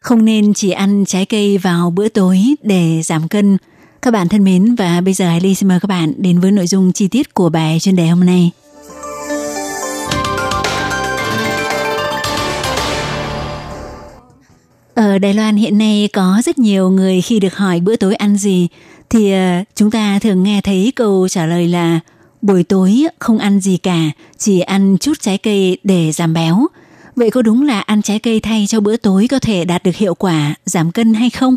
không nên chỉ ăn trái cây vào bữa tối để giảm cân. Các bạn thân mến và bây giờ Hải Ly xin mời các bạn đến với nội dung chi tiết của bài chuyên đề hôm nay. Ở Đài Loan hiện nay có rất nhiều người khi được hỏi bữa tối ăn gì thì ờ, chúng ta thường nghe thấy câu trả lời là buổi tối không ăn gì cả, chỉ ăn chút trái cây để giảm béo. Vậy có đúng là ăn trái cây thay cho bữa tối có thể đạt được hiệu quả, giảm cân hay không?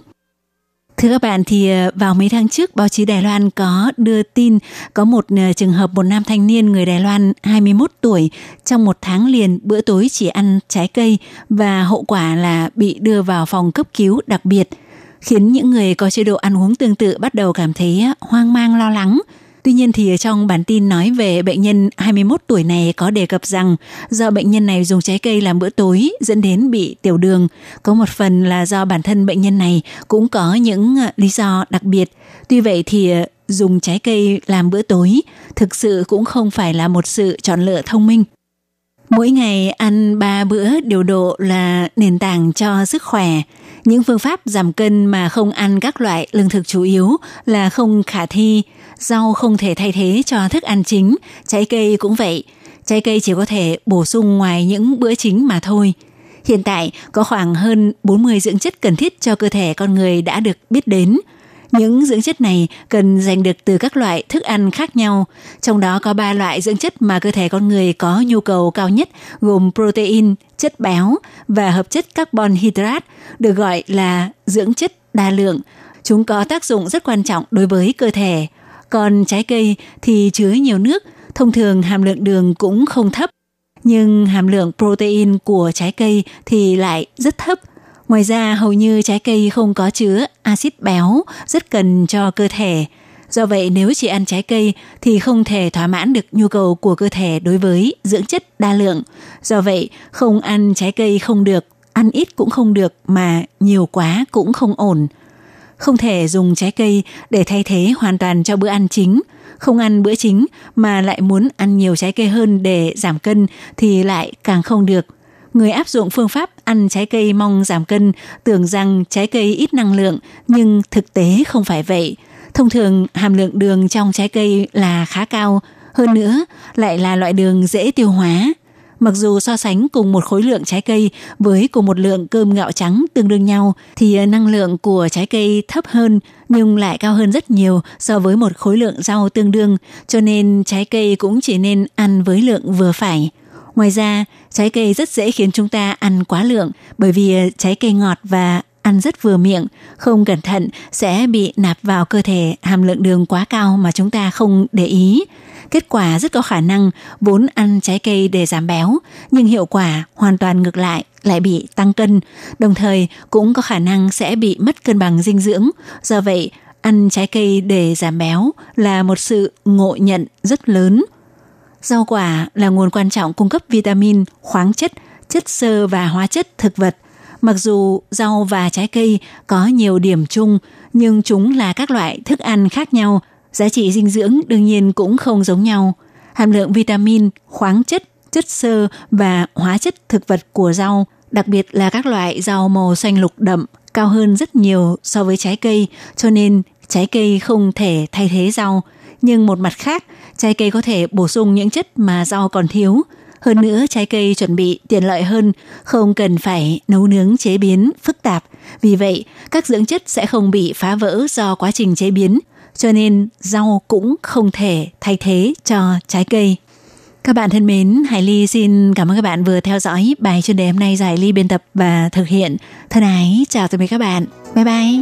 Thưa các bạn, thì ờ, vào mấy tháng trước, báo chí Đài Loan có đưa tin có một ờ, trường hợp một nam thanh niên người Đài Loan 21 tuổi trong một tháng liền bữa tối chỉ ăn trái cây và hậu quả là bị đưa vào phòng cấp cứu đặc biệt, khiến những người có chế độ ăn uống tương tự bắt đầu cảm thấy ờ, hoang mang, lo lắng Tuy nhiên thì trong bản tin nói về bệnh nhân 21 tuổi này có đề cập rằng do bệnh nhân này dùng trái cây làm bữa tối dẫn đến bị tiểu đường, có một phần là do bản thân bệnh nhân này cũng có những ờ, lý do đặc biệt. Tuy vậy thì ờ, dùng trái cây làm bữa tối thực sự cũng không phải là một sự chọn lựa thông minh. Mỗi ngày ăn 3 bữa điều độ là nền tảng cho sức khỏe. Những phương pháp giảm cân mà không ăn các loại lương thực chủ yếu là không khả thi rau không thể thay thế cho thức ăn chính, trái cây cũng vậy. Trái cây chỉ có thể bổ sung ngoài những bữa chính mà thôi. Hiện tại có khoảng hơn 40 dưỡng chất cần thiết cho cơ thể con người đã được biết đến. Những dưỡng chất này cần giành được từ các loại thức ăn khác nhau, trong đó có ba loại dưỡng chất mà cơ thể con người có nhu cầu cao nhất gồm protein, chất béo và hợp chất carbon hydrate, được gọi là dưỡng chất đa lượng. Chúng có tác dụng rất quan trọng đối với cơ thể, còn trái cây thì chứa nhiều nước, thông thường hàm lượng đường cũng không thấp. Nhưng hàm lượng protein của trái cây thì lại rất thấp. Ngoài ra hầu như trái cây không có chứa axit béo rất cần cho cơ thể. Do vậy nếu chỉ ăn trái cây thì không thể thỏa mãn được nhu cầu của cơ thể đối với dưỡng chất đa lượng. Do vậy không ăn trái cây không được, ăn ít cũng không được mà nhiều quá cũng không ổn không thể dùng trái cây để thay thế hoàn toàn cho bữa ăn chính. Không ăn bữa chính mà lại muốn ăn nhiều trái cây hơn để giảm cân thì lại càng không được. Người áp dụng phương pháp ăn trái cây mong giảm cân tưởng rằng trái cây ít năng lượng nhưng thực tế không phải vậy. Thông thường hàm lượng đường trong trái cây là khá cao, hơn nữa lại là loại đường dễ tiêu hóa Mặc dù so sánh cùng một khối lượng trái cây với cùng một lượng cơm gạo trắng tương đương nhau thì năng lượng của trái cây thấp hơn nhưng lại cao hơn rất nhiều so với một khối lượng rau tương đương, cho nên trái cây cũng chỉ nên ăn với lượng vừa phải. Ngoài ra, trái cây rất dễ khiến chúng ta ăn quá lượng bởi vì ờ, trái cây ngọt và ăn rất vừa miệng, không cẩn thận sẽ bị nạp vào cơ thể hàm lượng đường quá cao mà chúng ta không để ý. Kết quả rất có khả năng vốn ăn trái cây để giảm béo, nhưng hiệu quả hoàn toàn ngược lại lại bị tăng cân, đồng thời cũng có khả năng sẽ bị mất cân bằng dinh dưỡng. Do vậy, ăn trái cây để giảm béo là một sự ngộ nhận rất lớn. Rau quả là nguồn quan trọng cung cấp vitamin, khoáng chất, chất xơ và hóa chất thực vật. Mặc dù rau và trái cây có nhiều điểm chung, nhưng chúng là các loại thức ăn khác nhau Giá trị dinh dưỡng đương nhiên cũng không giống nhau. Hàm lượng vitamin, khoáng chất, chất xơ và hóa chất thực vật của rau, đặc biệt là các loại rau màu xanh lục đậm, cao hơn rất nhiều so với trái cây, cho nên trái cây không thể thay thế rau. Nhưng một mặt khác, trái cây có thể bổ sung những chất mà rau còn thiếu. Hơn nữa, trái cây chuẩn bị tiện lợi hơn, không cần phải nấu nướng chế biến phức tạp. Vì vậy, các dưỡng chất sẽ không bị phá vỡ do quá trình chế biến, cho nên rau cũng không thể thay thế cho trái cây. Các bạn thân mến, Hải Ly xin cảm ơn các bạn vừa theo dõi bài chuyên đề hôm nay giải Ly biên tập và thực hiện. Thân ái, chào tạm biệt các bạn. Bye bye.